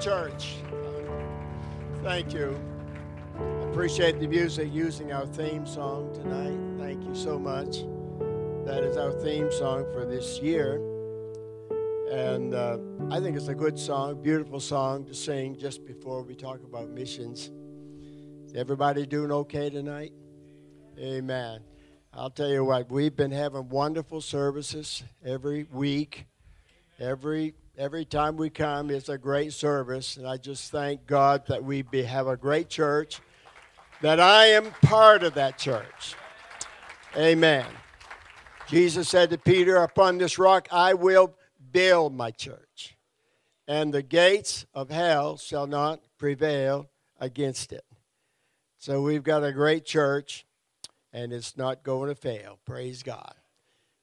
Church. Thank you. Appreciate the music using our theme song tonight. Thank you so much. That is our theme song for this year. And uh, I think it's a good song, beautiful song to sing just before we talk about missions. Is everybody doing okay tonight? Amen. I'll tell you what, we've been having wonderful services every week. Every every time we come, it's a great service, and I just thank God that we be, have a great church, that I am part of that church. Amen. Jesus said to Peter, Upon this rock I will build my church, and the gates of hell shall not prevail against it. So we've got a great church, and it's not going to fail. Praise God.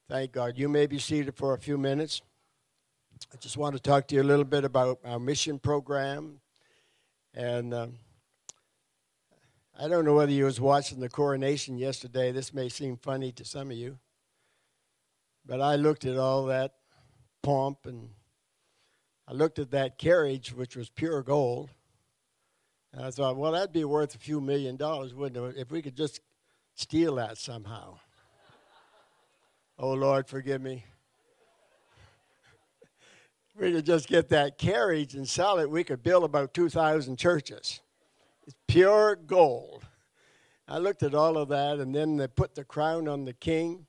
Thank God. You may be seated for a few minutes. I just want to talk to you a little bit about our mission program. And um, I don't know whether you was watching the coronation yesterday. This may seem funny to some of you. But I looked at all that pomp and I looked at that carriage, which was pure gold. And I thought, well, that'd be worth a few million dollars, wouldn't it, if we could just steal that somehow. oh, Lord, forgive me we could just get that carriage and sell it, we could build about 2,000 churches. It's pure gold. I looked at all of that, and then they put the crown on the king.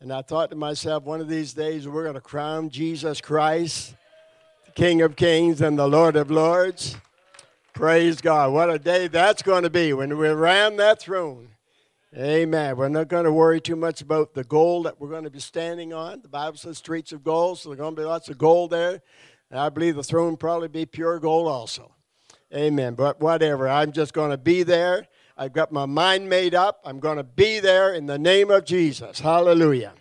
And I thought to myself, one of these days we're going to crown Jesus Christ, the King of Kings and the Lord of Lords. Praise God. What a day that's going to be when we're that throne. Amen. We're not going to worry too much about the gold that we're going to be standing on. The Bible says streets of gold, so there's going to be lots of gold there. And I believe the throne probably be pure gold also. Amen. But whatever, I'm just going to be there. I've got my mind made up. I'm going to be there in the name of Jesus. Hallelujah.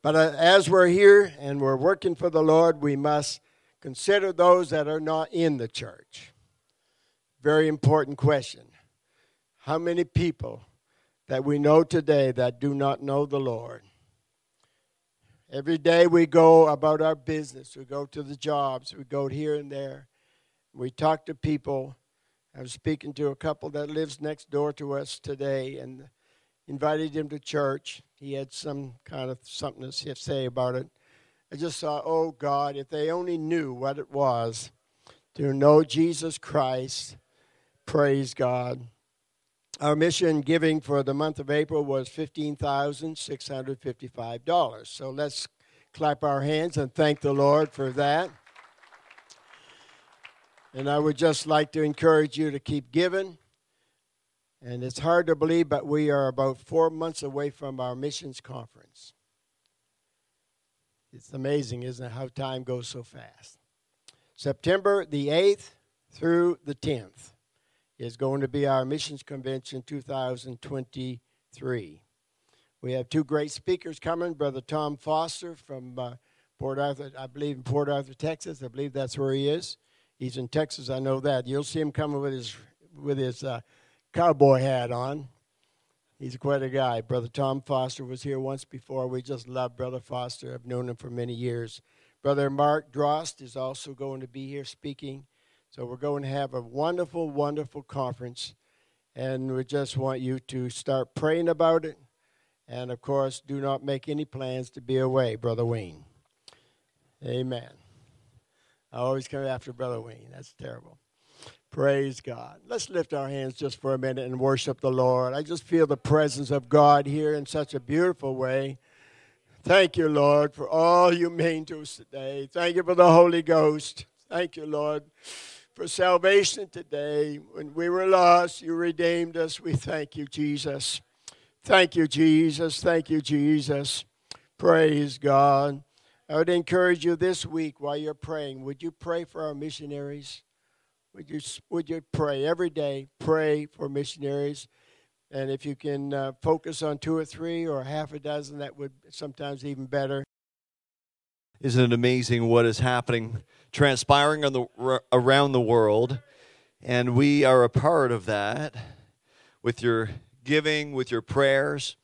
But uh, as we're here and we're working for the Lord, we must consider those that are not in the church. Very important question. How many people that we know today that do not know the Lord. Every day we go about our business, we go to the jobs, we go here and there. We talk to people. I was speaking to a couple that lives next door to us today and invited him to church. He had some kind of something to say about it. I just thought, oh God, if they only knew what it was to know Jesus Christ, praise God. Our mission giving for the month of April was $15,655. So let's clap our hands and thank the Lord for that. And I would just like to encourage you to keep giving. And it's hard to believe, but we are about four months away from our missions conference. It's amazing, isn't it, how time goes so fast. September the 8th through the 10th is going to be our Missions Convention 2023. We have two great speakers coming Brother Tom Foster from uh, Port Arthur, I believe in Port Arthur, Texas. I believe that's where he is. He's in Texas, I know that. You'll see him coming with his, with his uh, cowboy hat on. He's quite a guy. Brother Tom Foster was here once before. We just love Brother Foster. I've known him for many years. Brother Mark Drost is also going to be here speaking. So we're going to have a wonderful, wonderful conference, and we just want you to start praying about it. And of course, do not make any plans to be away, Brother Wayne. Amen. I always come after Brother Wayne. That's terrible. Praise God. Let's lift our hands just for a minute and worship the Lord. I just feel the presence of God here in such a beautiful way. Thank you, Lord, for all you mean to us today. Thank you for the Holy Ghost. Thank you, Lord for salvation today. When we were lost, you redeemed us. We thank you, Jesus. Thank you, Jesus. Thank you, Jesus. Praise God. I would encourage you this week while you're praying, would you pray for our missionaries? Would you, would you pray every day? Pray for missionaries. And if you can uh, focus on two or three or half a dozen, that would sometimes even better. Isn't it amazing what is happening, transpiring on the, around the world? And we are a part of that with your giving, with your prayers.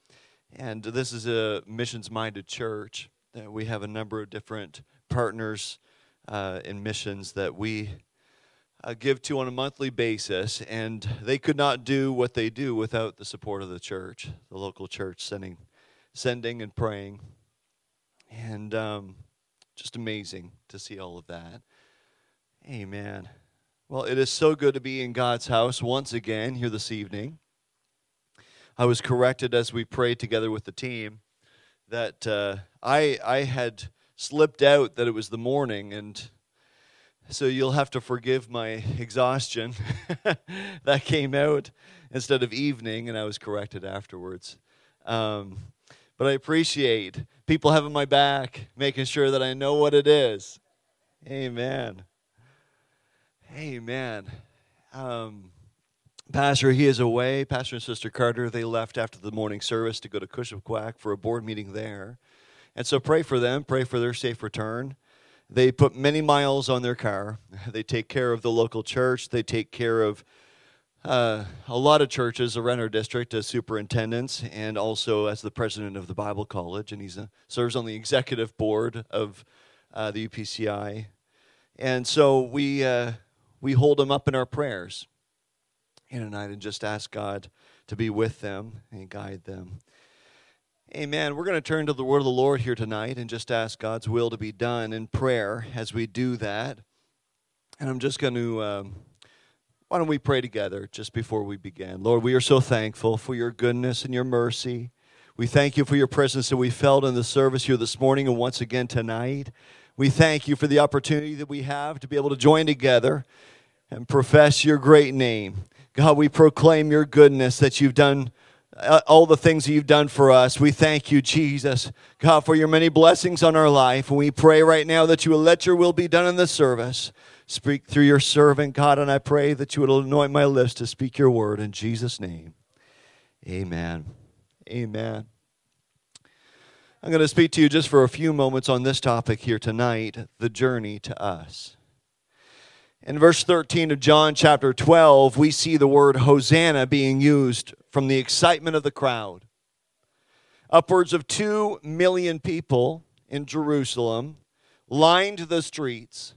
And this is a missions minded church. We have a number of different partners uh, in missions that we uh, give to on a monthly basis, and they could not do what they do without the support of the church, the local church, sending, sending and praying, and um, just amazing to see all of that. Amen. Well, it is so good to be in God's house once again here this evening. I was corrected as we prayed together with the team that uh, I I had slipped out that it was the morning, and so you'll have to forgive my exhaustion. that came out instead of evening, and I was corrected afterwards. Um, but I appreciate people having my back, making sure that I know what it is. Amen. Amen. Um, Pastor, he is away. Pastor and Sister Carter, they left after the morning service to go to Cushwaquack for a board meeting there. And so pray for them, pray for their safe return. They put many miles on their car. They take care of the local church. They take care of uh, a lot of churches around our district as superintendents and also as the president of the Bible College. And he serves on the executive board of uh, the UPCI. And so we, uh, we hold them up in our prayers in a night and just ask God to be with them and guide them. Amen. We're going to turn to the word of the Lord here tonight and just ask God's will to be done in prayer as we do that. And I'm just going to, um, why don't we pray together just before we begin? Lord, we are so thankful for your goodness and your mercy. We thank you for your presence that we felt in the service here this morning and once again tonight. We thank you for the opportunity that we have to be able to join together and profess your great name. God, we proclaim your goodness that you've done uh, all the things that you've done for us. We thank you, Jesus, God, for your many blessings on our life. And we pray right now that you will let your will be done in the service. Speak through your servant, God, and I pray that you would anoint my lips to speak your word in Jesus' name. Amen. Amen. I'm going to speak to you just for a few moments on this topic here tonight the journey to us. In verse 13 of John chapter 12, we see the word Hosanna being used from the excitement of the crowd. Upwards of 2 million people in Jerusalem lined the streets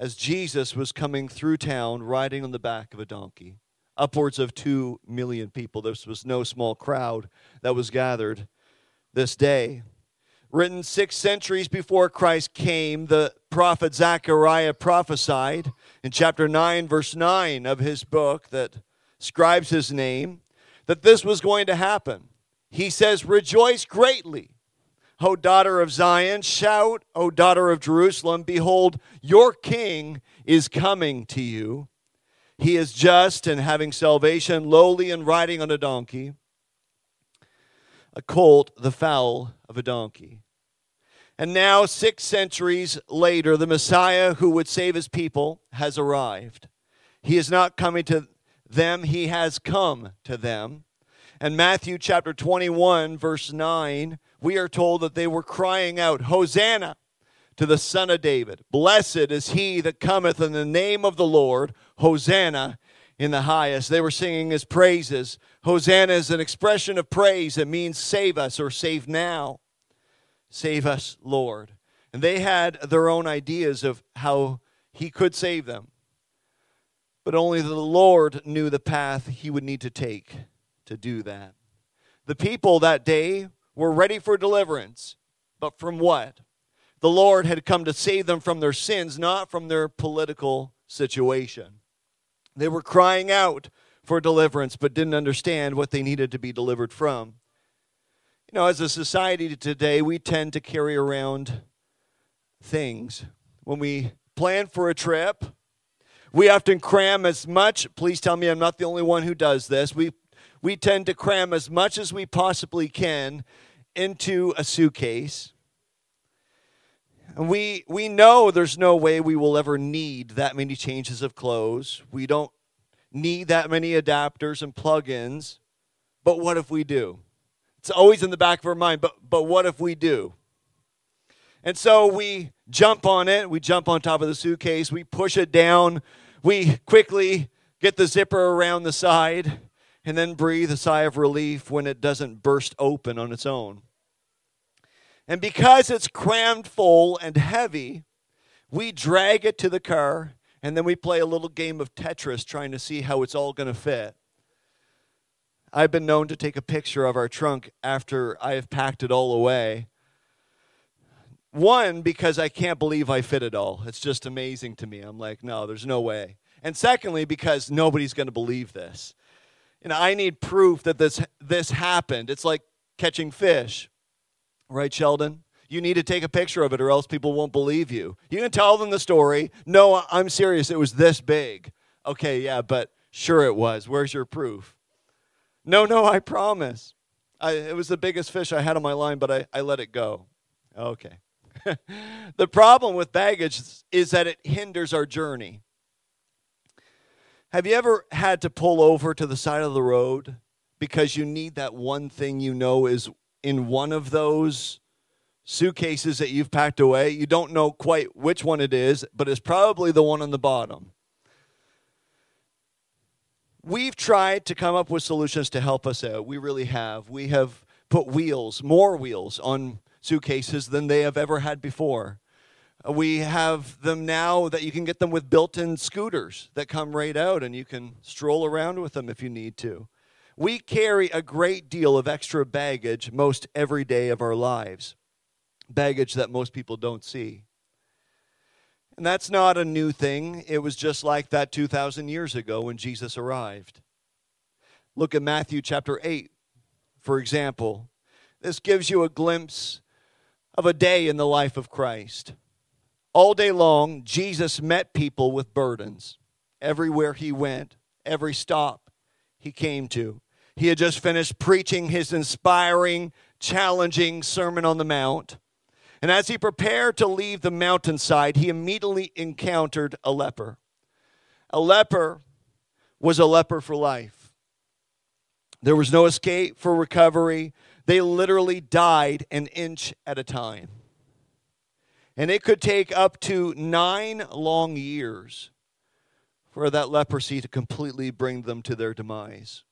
as Jesus was coming through town riding on the back of a donkey. Upwards of 2 million people. This was no small crowd that was gathered this day written six centuries before Christ came, the prophet Zechariah prophesied in chapter 9, verse 9 of his book that scribes his name, that this was going to happen. He says, Rejoice greatly, O daughter of Zion. Shout, O daughter of Jerusalem. Behold, your king is coming to you. He is just and having salvation, lowly and riding on a donkey a colt the foal of a donkey. And now, six centuries later, the Messiah who would save his people has arrived. He is not coming to them, he has come to them. And Matthew chapter 21, verse 9, we are told that they were crying out, Hosanna to the Son of David. Blessed is he that cometh in the name of the Lord. Hosanna in the highest. They were singing his praises. Hosanna is an expression of praise. It means save us or save now. Save us, Lord. And they had their own ideas of how he could save them. But only the Lord knew the path he would need to take to do that. The people that day were ready for deliverance. But from what? The Lord had come to save them from their sins, not from their political situation. They were crying out for deliverance, but didn't understand what they needed to be delivered from. You know, as a society today, we tend to carry around things. When we plan for a trip, we often cram as much, please tell me I'm not the only one who does this. We, we tend to cram as much as we possibly can into a suitcase. And we, we know there's no way we will ever need that many changes of clothes. We don't need that many adapters and plugins. But what if we do? It's always in the back of our mind, but, but what if we do? And so we jump on it, we jump on top of the suitcase, we push it down, we quickly get the zipper around the side, and then breathe a sigh of relief when it doesn't burst open on its own. And because it's crammed full and heavy, we drag it to the car and then we play a little game of Tetris trying to see how it's all going to fit. I've been known to take a picture of our trunk after I have packed it all away. One, because I can't believe I fit it all. It's just amazing to me. I'm like, no, there's no way. And secondly, because nobody's going to believe this. And I need proof that this, this happened. It's like catching fish. Right, Sheldon? You need to take a picture of it or else people won't believe you. You can tell them the story. No, I'm serious. It was this big. Okay, yeah, but sure it was. Where's your proof? No, no, I promise. I, it was the biggest fish I had on my line, but I, I let it go. Okay. the problem with baggage is that it hinders our journey. Have you ever had to pull over to the side of the road because you need that one thing you know is in one of those suitcases that you've packed away? You don't know quite which one it is, but it's probably the one on the bottom. We've tried to come up with solutions to help us out. We really have. We have put wheels, more wheels, on suitcases than they have ever had before. We have them now that you can get them with built in scooters that come right out and you can stroll around with them if you need to. We carry a great deal of extra baggage most every day of our lives, baggage that most people don't see. And that's not a new thing. It was just like that 2,000 years ago when Jesus arrived. Look at Matthew chapter 8, for example. This gives you a glimpse of a day in the life of Christ. All day long, Jesus met people with burdens. Everywhere he went, every stop he came to. He had just finished preaching his inspiring, challenging Sermon on the Mount. And as he prepared to leave the mountainside, he immediately encountered a leper. A leper was a leper for life. There was no escape for recovery. They literally died an inch at a time. And it could take up to nine long years for that leprosy to completely bring them to their demise.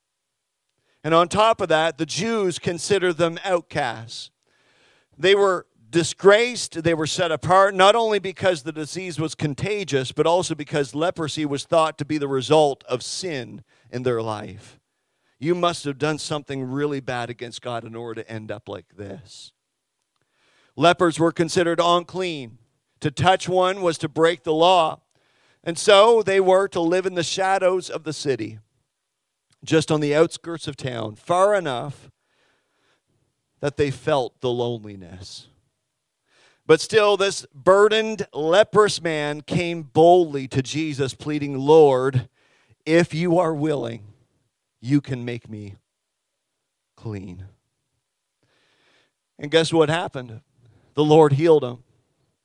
And on top of that, the Jews considered them outcasts. They were disgraced, they were set apart, not only because the disease was contagious, but also because leprosy was thought to be the result of sin in their life. You must have done something really bad against God in order to end up like this. Lepers were considered unclean. To touch one was to break the law. And so they were to live in the shadows of the city, just on the outskirts of town, far enough that they felt the loneliness. But still, this burdened, leprous man came boldly to Jesus, pleading, Lord, if you are willing, you can make me clean. And guess what happened? The Lord healed him.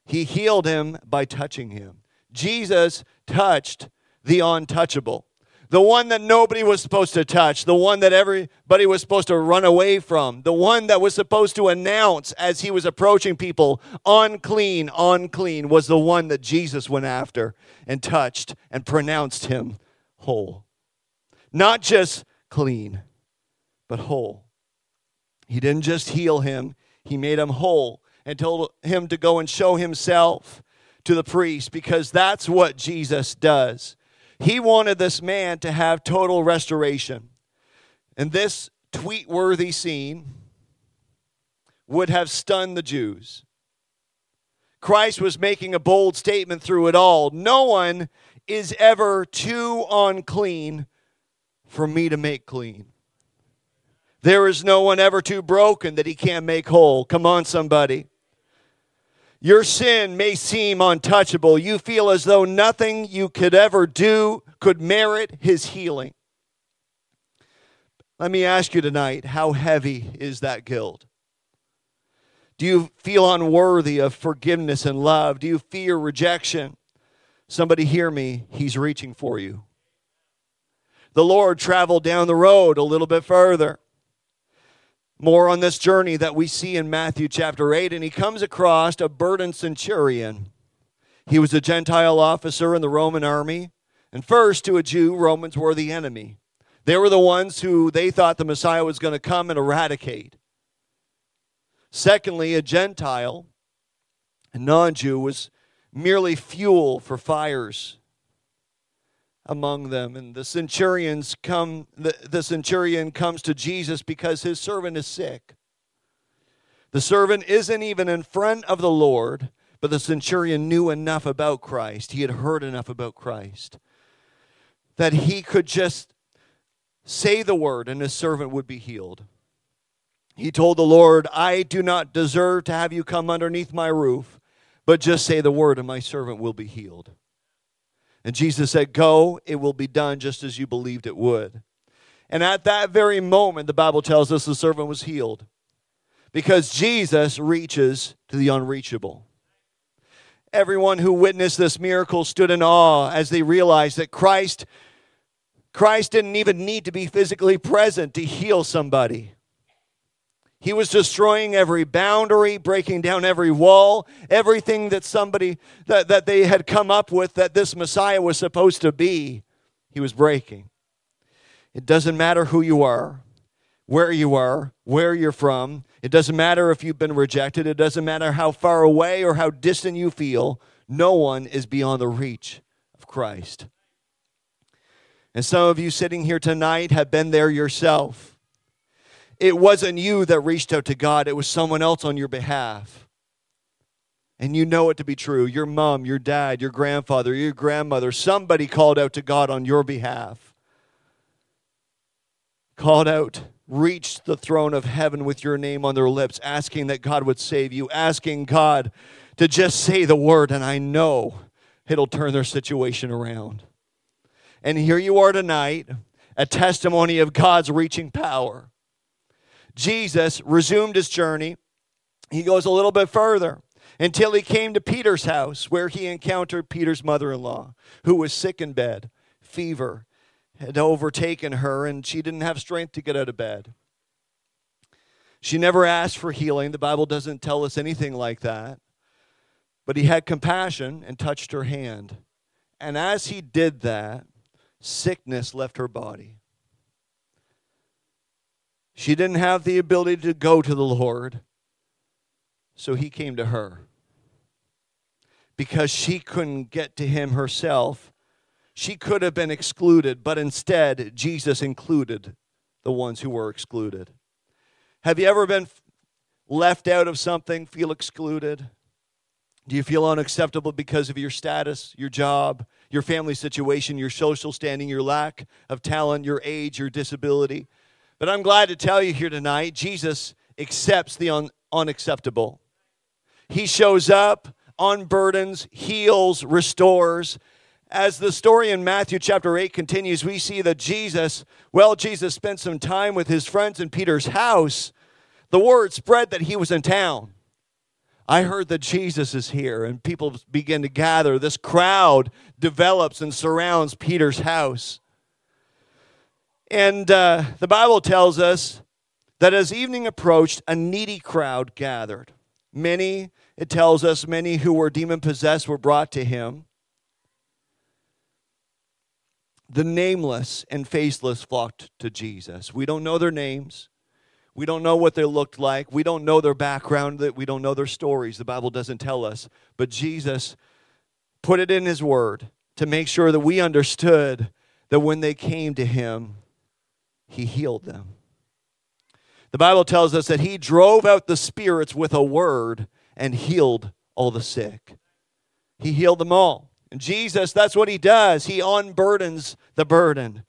He healed him by touching him. Jesus touched the untouchable, the one that nobody was supposed to touch, the one that everybody was supposed to run away from, the one that was supposed to announce as he was approaching people, unclean, unclean, was the one that Jesus went after and touched and pronounced him whole. Not just clean, but whole. He didn't just heal him, he made him whole and told him to go and show himself to the priest because that's what Jesus does. He wanted this man to have total restoration. And this tweet worthy scene would have stunned the Jews. Christ was making a bold statement through it all. No one is ever too unclean for me to make clean. There is no one ever too broken that he can't make whole. Come on, somebody. Your sin may seem untouchable. You feel as though nothing you could ever do could merit his healing. Let me ask you tonight how heavy is that guilt? Do you feel unworthy of forgiveness and love? Do you fear rejection? Somebody hear me, He's reaching for you. The Lord traveled down the road a little bit further. More on this journey that we see in Matthew chapter 8, and he comes across a burdened centurion. He was a Gentile officer in the Roman army. And first, to a Jew, Romans were the enemy. They were the ones who they thought the Messiah was going to come and eradicate. Secondly, a Gentile, a non Jew, was merely fuel for fires among them. And the centurions come, the, the centurion comes to Jesus because his servant is sick. The servant isn't even in front of the Lord, but the centurion knew enough about Christ. He had heard enough about Christ that he could just say the word and his servant would be healed. He told the Lord, I do not deserve to have you come underneath my roof, but just say the word and my servant will be healed. And Jesus said, Go, it will be done just as you believed it would. And at that very moment, the Bible tells us the servant was healed because Jesus reaches to the unreachable. Everyone who witnessed this miracle stood in awe as they realized that Christ Christ didn't even need to be physically present to heal somebody. He was destroying every boundary, breaking down every wall, everything that somebody that, that they had come up with that this Messiah was supposed to be. He was breaking. It doesn't matter who you are, where you are, where you're from. It doesn't matter if you've been rejected. It doesn't matter how far away or how distant you feel. No one is beyond the reach of Christ. And some of you sitting here tonight have been there yourself. It wasn't you that reached out to God, it was someone else on your behalf. And you know it to be true. Your mom, your dad, your grandfather, your grandmother, somebody called out to God on your behalf. Called out, reached the throne of heaven with your name on their lips, asking that God would save you, asking God to just say the word, and I know it'll turn their situation around. And here you are tonight, a testimony of God's reaching power. Jesus resumed his journey. He goes a little bit further until he came to Peter's house, where he encountered Peter's mother in law, who was sick in bed. Fever had overtaken her, and she didn't have strength to get out of bed. She never asked for healing. The Bible doesn't tell us anything like that. But he had compassion and touched her hand. And as he did that, sickness left her body. She didn't have the ability to go to the Lord, so he came to her. Because she couldn't get to him herself, she could have been excluded, but instead, Jesus included the ones who were excluded. Have you ever been left out of something, feel excluded? Do you feel unacceptable because of your status, your job, your family situation, your social standing, your lack of talent, your age, your disability? But I'm glad to tell you here tonight Jesus accepts the un- unacceptable. He shows up, unburdens, heals, restores. As the story in Matthew chapter 8 continues, we see that Jesus, well, Jesus spent some time with his friends in Peter's house. The word spread that he was in town. I heard that Jesus is here, and people begin to gather. This crowd develops and surrounds Peter's house. And uh, the Bible tells us that as evening approached, a needy crowd gathered. Many, it tells us, many who were demon possessed were brought to him. The nameless and faceless flocked to Jesus. We don't know their names. We don't know what they looked like. We don't know their background. We don't know their stories. The Bible doesn't tell us. But Jesus put it in his word to make sure that we understood that when they came to him, he healed them. The Bible tells us that he drove out the spirits with a word and healed all the sick. He healed them all. And Jesus, that's what he does. He unburdens the burden.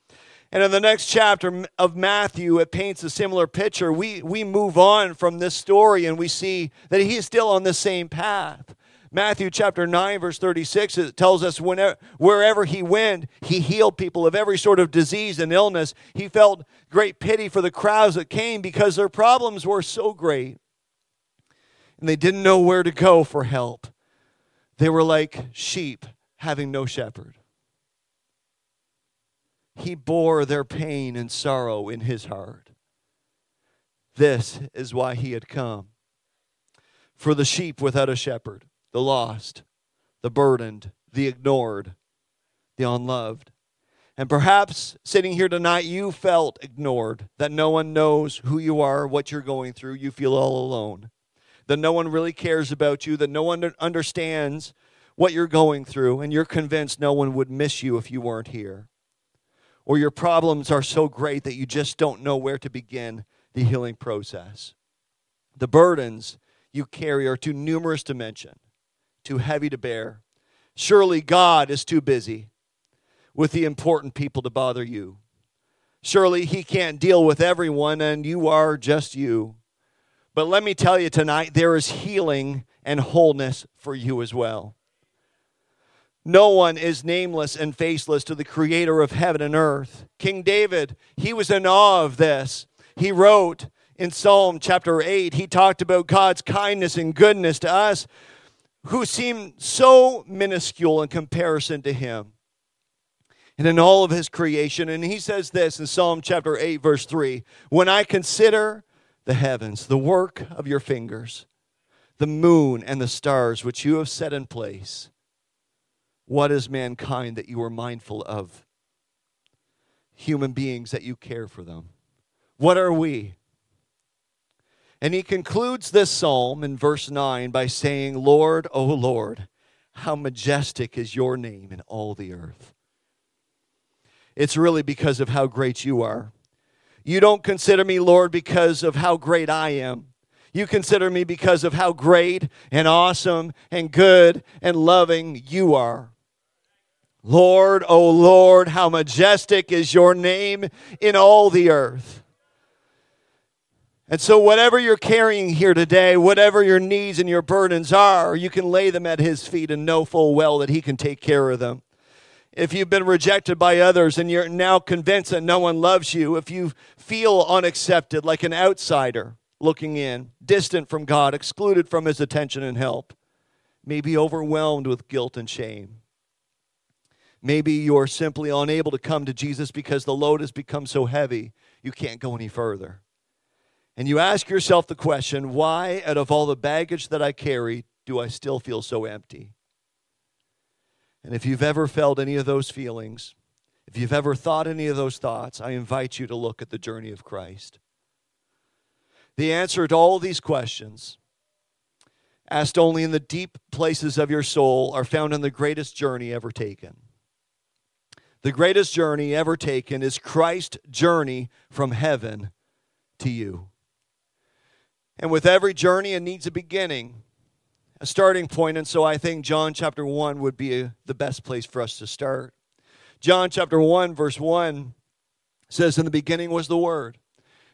And in the next chapter of Matthew, it paints a similar picture. We, we move on from this story and we see that he is still on the same path. Matthew chapter 9, verse 36, it tells us whenever, wherever he went, he healed people of every sort of disease and illness. He felt great pity for the crowds that came because their problems were so great. and they didn't know where to go for help. They were like sheep having no shepherd. He bore their pain and sorrow in his heart. This is why he had come. For the sheep without a shepherd, the lost, the burdened, the ignored, the unloved. And perhaps sitting here tonight, you felt ignored, that no one knows who you are, what you're going through. You feel all alone, that no one really cares about you, that no one understands what you're going through, and you're convinced no one would miss you if you weren't here. Or your problems are so great that you just don't know where to begin the healing process. The burdens you carry are too numerous to mention, too heavy to bear. Surely God is too busy with the important people to bother you. Surely He can't deal with everyone, and you are just you. But let me tell you tonight, there is healing and wholeness for you as well. No one is nameless and faceless to the creator of heaven and earth. King David, he was in awe of this. He wrote in Psalm chapter 8, he talked about God's kindness and goodness to us who seem so minuscule in comparison to him and in all of his creation. And he says this in Psalm chapter 8, verse 3 When I consider the heavens, the work of your fingers, the moon and the stars which you have set in place, what is mankind that you are mindful of? Human beings that you care for them. What are we? And he concludes this psalm in verse 9 by saying, Lord, O Lord, how majestic is your name in all the earth. It's really because of how great you are. You don't consider me, Lord, because of how great I am. You consider me because of how great and awesome and good and loving you are. Lord, O oh Lord, how majestic is your name in all the earth. And so, whatever you're carrying here today, whatever your needs and your burdens are, you can lay them at His feet and know full well that He can take care of them if you've been rejected by others and you're now convinced that no one loves you, if you feel unaccepted, like an outsider looking in, distant from God, excluded from His attention and help, maybe overwhelmed with guilt and shame. Maybe you're simply unable to come to Jesus because the load has become so heavy you can't go any further. And you ask yourself the question why, out of all the baggage that I carry, do I still feel so empty? And if you've ever felt any of those feelings, if you've ever thought any of those thoughts, I invite you to look at the journey of Christ. The answer to all these questions, asked only in the deep places of your soul, are found in the greatest journey ever taken. The greatest journey ever taken is Christ's journey from heaven to you. And with every journey, it needs a beginning a starting point, and so I think John chapter 1 would be the best place for us to start. John chapter 1, verse 1 says, In the beginning was the Word,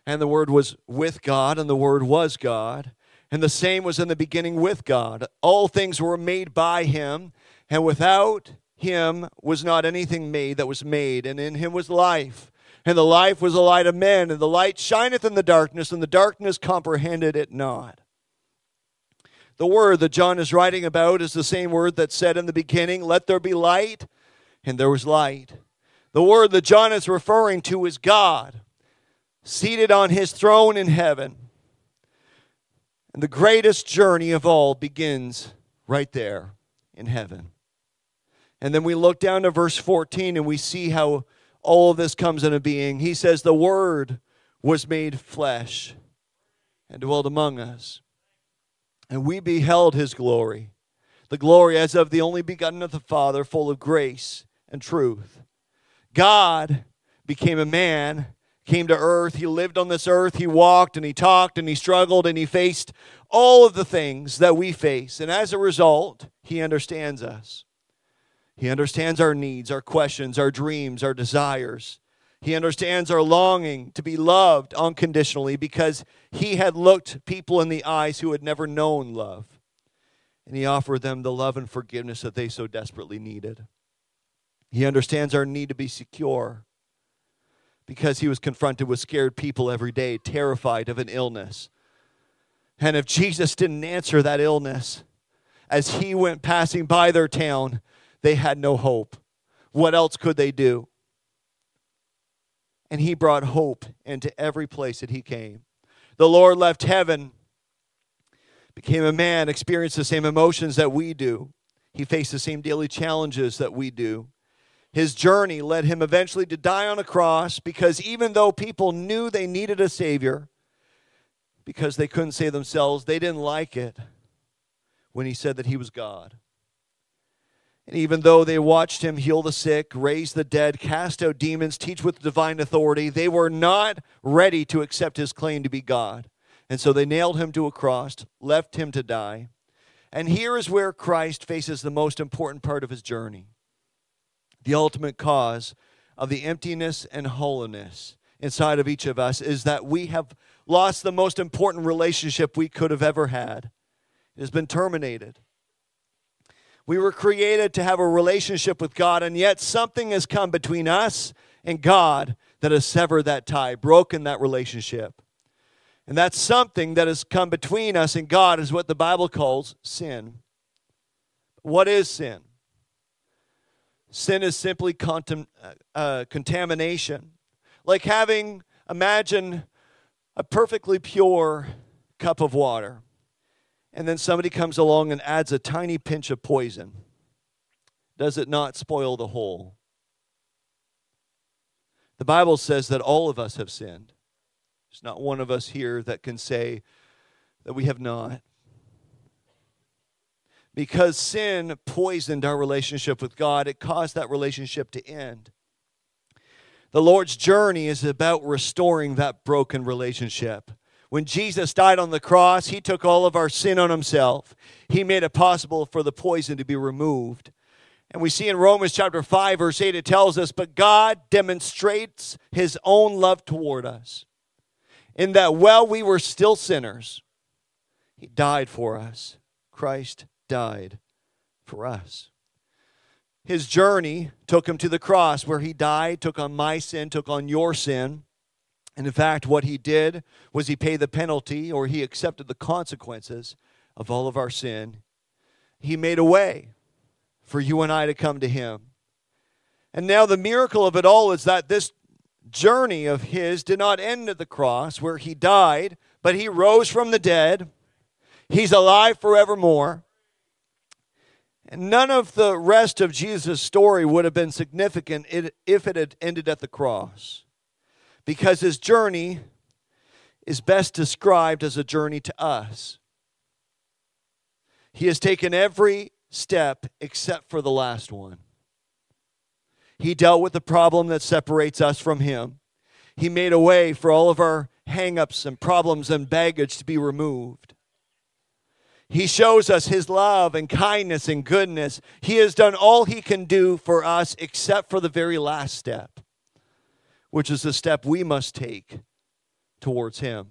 and the Word was with God, and the Word was God, and the same was in the beginning with God. All things were made by Him, and without Him was not anything made that was made, and in Him was life. And the life was the light of men, and the light shineth in the darkness, and the darkness comprehended it not. The word that John is writing about is the same word that said in the beginning, Let there be light, and there was light. The word that John is referring to is God, seated on his throne in heaven. And the greatest journey of all begins right there in heaven. And then we look down to verse 14 and we see how all of this comes into being. He says, The Word was made flesh and dwelt among us. And we beheld his glory, the glory as of the only begotten of the Father, full of grace and truth. God became a man, came to earth. He lived on this earth. He walked and he talked and he struggled and he faced all of the things that we face. And as a result, he understands us. He understands our needs, our questions, our dreams, our desires. He understands our longing to be loved unconditionally because he had looked people in the eyes who had never known love. And he offered them the love and forgiveness that they so desperately needed. He understands our need to be secure because he was confronted with scared people every day, terrified of an illness. And if Jesus didn't answer that illness as he went passing by their town, they had no hope. What else could they do? And he brought hope into every place that he came. The Lord left heaven, became a man, experienced the same emotions that we do. He faced the same daily challenges that we do. His journey led him eventually to die on a cross because even though people knew they needed a Savior, because they couldn't save themselves, they didn't like it when he said that he was God. And even though they watched him heal the sick, raise the dead, cast out demons, teach with divine authority, they were not ready to accept his claim to be God. And so they nailed him to a cross, left him to die. And here is where Christ faces the most important part of his journey the ultimate cause of the emptiness and hollowness inside of each of us is that we have lost the most important relationship we could have ever had. It has been terminated. We were created to have a relationship with God, and yet something has come between us and God that has severed that tie, broken that relationship. And that something that has come between us and God is what the Bible calls sin. What is sin? Sin is simply uh, uh, contamination. Like having, imagine a perfectly pure cup of water and then somebody comes along and adds a tiny pinch of poison, does it not spoil the whole? The Bible says that all of us have sinned. There's not one of us here that can say that we have not. Because sin poisoned our relationship with God, it caused that relationship to end. The Lord's journey is about restoring that broken relationship. When Jesus died on the cross, he took all of our sin on himself. He made it possible for the poison to be removed. And we see in Romans chapter 5, verse 8, it tells us, But God demonstrates his own love toward us, in that while we were still sinners, he died for us. Christ died for us. His journey took him to the cross where he died, took on my sin, took on your sin. And in fact, what he did was he paid the penalty or he accepted the consequences of all of our sin. He made a way for you and I to come to him. And now the miracle of it all is that this journey of his did not end at the cross where he died, but he rose from the dead. He's alive forevermore. And none of the rest of Jesus' story would have been significant if it had ended at the cross because his journey is best described as a journey to us. He has taken every step except for the last one. He dealt with the problem that separates us from him. He made a way for all of our hangups and problems and baggage to be removed. He shows us his love and kindness and goodness. He has done all he can do for us except for the very last step which is the step we must take towards Him.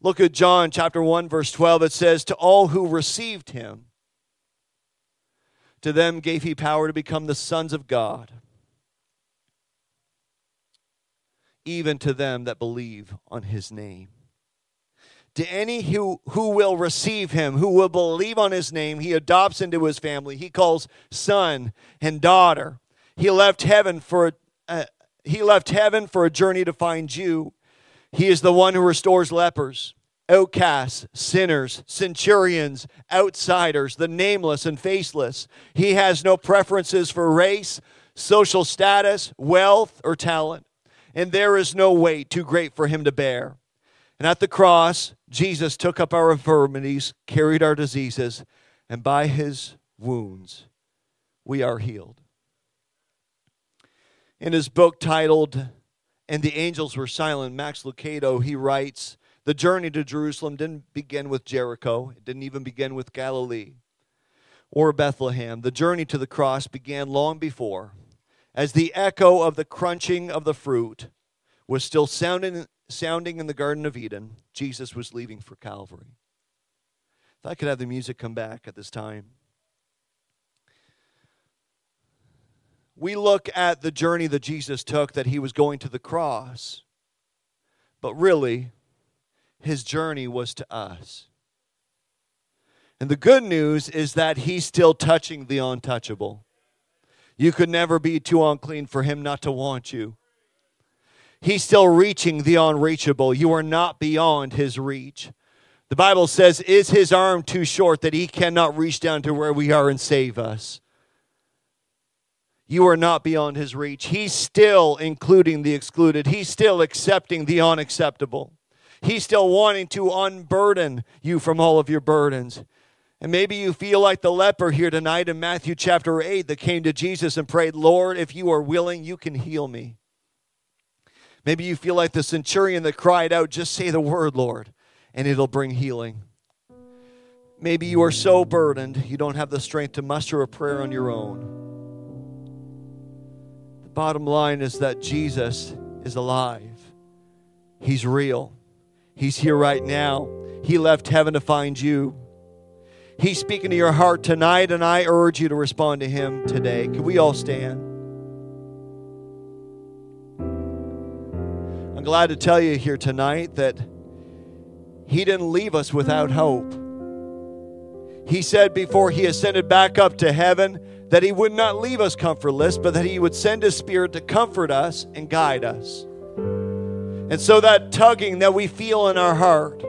Look at John chapter 1, verse 12. It says, To all who received Him, to them gave He power to become the sons of God, even to them that believe on His name. To any who, who will receive him, who will believe on his name, he adopts into his family. He calls son and daughter. He left heaven for he left heaven for a journey to find you. He is the one who restores lepers, outcasts, sinners, centurions, outsiders, the nameless and faceless. He has no preferences for race, social status, wealth, or talent. And there is no weight too great for him to bear. And at the cross, Jesus took up our infirmities, carried our diseases, and by his wounds, we are healed in his book titled And the Angels Were Silent, Max Lucado, he writes, The journey to Jerusalem didn't begin with Jericho, it didn't even begin with Galilee or Bethlehem. The journey to the cross began long before, as the echo of the crunching of the fruit was still sounding, sounding in the Garden of Eden. Jesus was leaving for Calvary. If I could have the music come back at this time. We look at the journey that Jesus took, that he was going to the cross. But really, his journey was to us. And the good news is that he's still touching the untouchable. You could never be too unclean for him not to want you. He's still reaching the unreachable. You are not beyond his reach. The Bible says, Is his arm too short that he cannot reach down to where we are and save us? You are not beyond his reach. He's still including the excluded, he's still accepting the unacceptable. He's still wanting to unburden you from all of your burdens. And maybe you feel like the leper here tonight in Matthew chapter 8 that came to Jesus and prayed, Lord, if you are willing, you can heal me. Maybe you feel like the centurion that cried out, Just say the word, Lord, and it'll bring healing. Maybe you are so burdened you don't have the strength to muster a prayer on your own. Bottom line is that Jesus is alive, He's real, He's here right now. He left heaven to find you. He's speaking to your heart tonight, and I urge you to respond to Him today. Can we all stand? I'm glad to tell you here tonight that He didn't leave us without hope. He said before He ascended back up to heaven that He would not leave us comfortless, but that He would send His Spirit to comfort us and guide us. And so that tugging that we feel in our heart,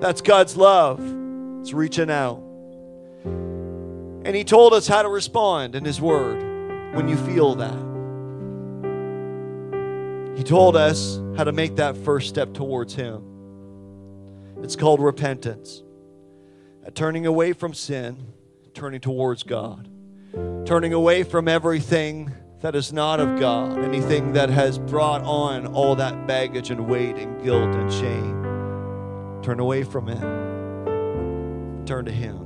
that's God's love. It's reaching out. And He told us how to respond in His Word when you feel that. He told us how to make that first step towards Him. It's called repentance. A turning away from sin, turning towards God. Turning away from everything that is not of God, anything that has brought on all that baggage and weight and guilt and shame. Turn away from it. Turn to Him.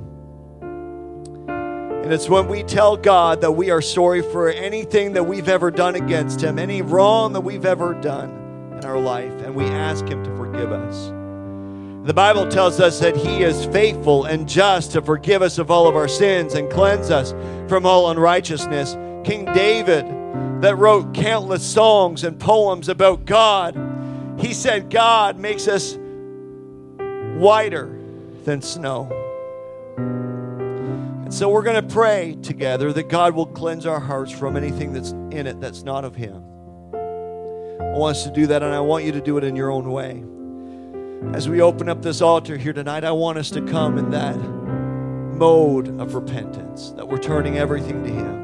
And it's when we tell God that we are sorry for anything that we've ever done against Him, any wrong that we've ever done in our life, and we ask Him to forgive us. The Bible tells us that He is faithful and just to forgive us of all of our sins and cleanse us from all unrighteousness. King David, that wrote countless songs and poems about God, he said, God makes us whiter than snow. And so we're going to pray together that God will cleanse our hearts from anything that's in it that's not of Him. I want us to do that, and I want you to do it in your own way. As we open up this altar here tonight, I want us to come in that mode of repentance, that we're turning everything to Him.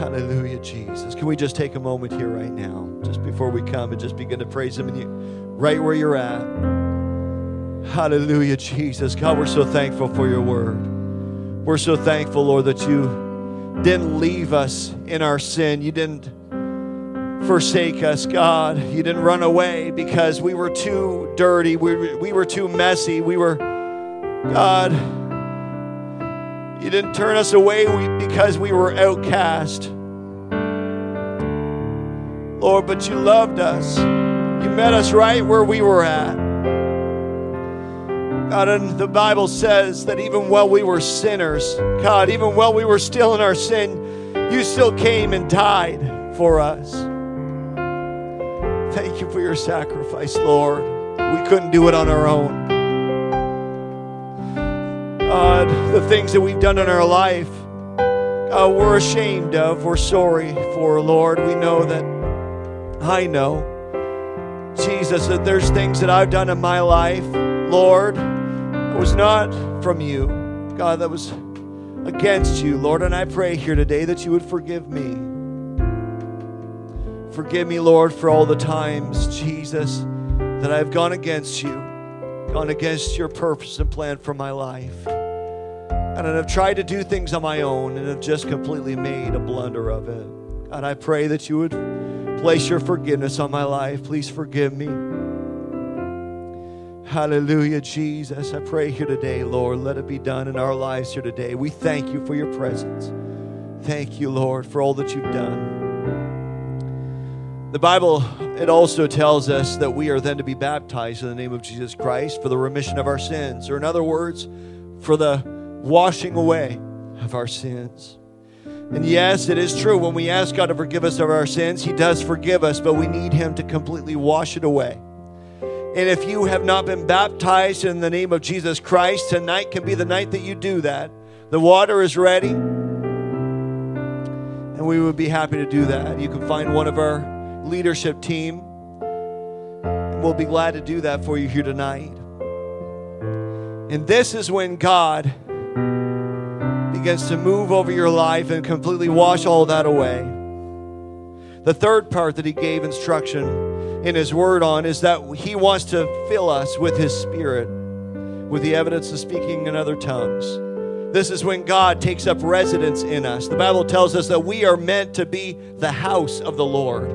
Hallelujah, Jesus. Can we just take a moment here right now, just before we come and just begin to praise Him you, right where you're at? Hallelujah, Jesus. God, we're so thankful for your word. We're so thankful, Lord, that you didn't leave us in our sin. You didn't forsake us, God. You didn't run away because we were too dirty. We, we were too messy. We were, God, you didn't turn us away because we were outcast. Lord, but you loved us. You met us right where we were at. God, and the Bible says that even while we were sinners, God, even while we were still in our sin, you still came and died for us. Thank you for your sacrifice, Lord. We couldn't do it on our own. God, the things that we've done in our life, God, we're ashamed of, we're sorry for, Lord. We know that, I know, Jesus, that there's things that I've done in my life, Lord, that was not from you, God, that was against you, Lord. And I pray here today that you would forgive me. Forgive me, Lord, for all the times, Jesus, that I've gone against you, gone against your purpose and plan for my life. And I've tried to do things on my own and have just completely made a blunder of it. And I pray that you would place your forgiveness on my life. Please forgive me. Hallelujah, Jesus. I pray here today, Lord, let it be done in our lives here today. We thank you for your presence. Thank you, Lord, for all that you've done. The Bible, it also tells us that we are then to be baptized in the name of Jesus Christ for the remission of our sins, or in other words, for the washing away of our sins. And yes, it is true. When we ask God to forgive us of our sins, He does forgive us, but we need Him to completely wash it away. And if you have not been baptized in the name of Jesus Christ, tonight can be the night that you do that. The water is ready, and we would be happy to do that. You can find one of our leadership team, and we'll be glad to do that for you here tonight. And this is when God begins to move over your life and completely wash all that away. The third part that he gave instruction in his word on is that he wants to fill us with his spirit, with the evidence of speaking in other tongues. This is when God takes up residence in us. The Bible tells us that we are meant to be the house of the Lord,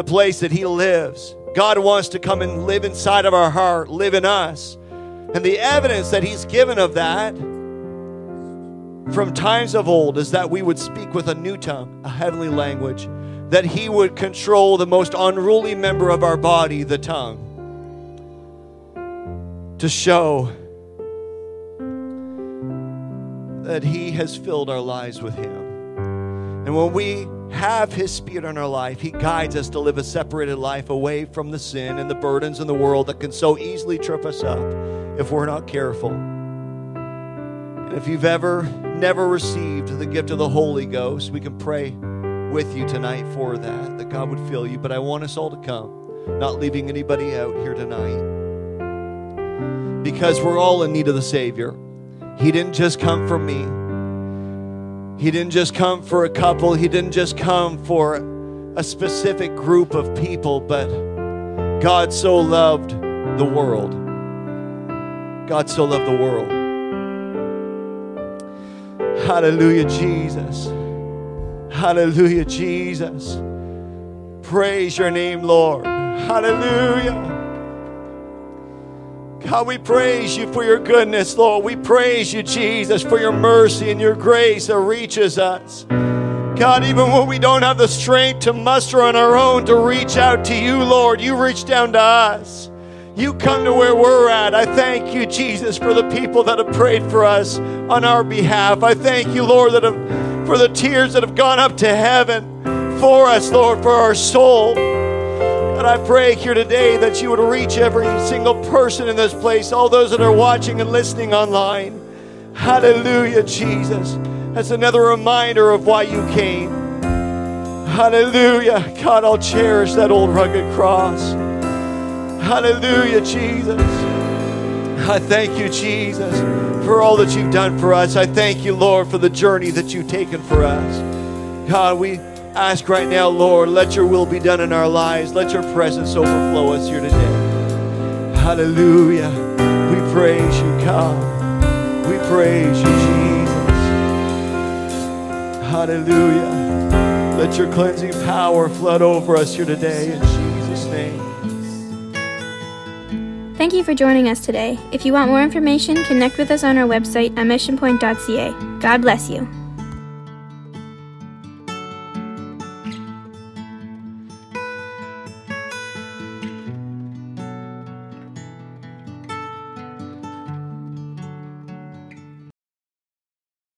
the place that he lives. God wants to come and live inside of our heart, live in us. And the evidence that he's given of that from times of old is that we would speak with a new tongue, a heavenly language, that He would control the most unruly member of our body, the tongue, to show that He has filled our lives with Him. And when we have His Spirit in our life, He guides us to live a separated life away from the sin and the burdens in the world that can so easily trip us up if we're not careful. And if you've ever never received the gift of the Holy Ghost, we can pray with you tonight for that, that God would fill you. But I want us all to come, not leaving anybody out here tonight. Because we're all in need of the Savior. He didn't just come for me, He didn't just come for a couple, He didn't just come for a specific group of people, but God so loved the world. God so loved the world. Hallelujah, Jesus. Hallelujah, Jesus. Praise your name, Lord. Hallelujah. God, we praise you for your goodness, Lord. We praise you, Jesus, for your mercy and your grace that reaches us. God, even when we don't have the strength to muster on our own to reach out to you, Lord, you reach down to us. You come to where we're at. I thank you, Jesus, for the people that have prayed for us on our behalf. I thank you, Lord, that have, for the tears that have gone up to heaven for us, Lord, for our soul. And I pray here today that you would reach every single person in this place, all those that are watching and listening online. Hallelujah, Jesus. That's another reminder of why you came. Hallelujah. God, I'll cherish that old rugged cross. Hallelujah, Jesus. I thank you, Jesus, for all that you've done for us. I thank you, Lord, for the journey that you've taken for us. God, we ask right now, Lord, let your will be done in our lives. Let your presence overflow us here today. Hallelujah. We praise you, God. We praise you, Jesus. Hallelujah. Let your cleansing power flood over us here today in Jesus' name. Thank you for joining us today. If you want more information, connect with us on our website at missionpoint.ca. God bless you.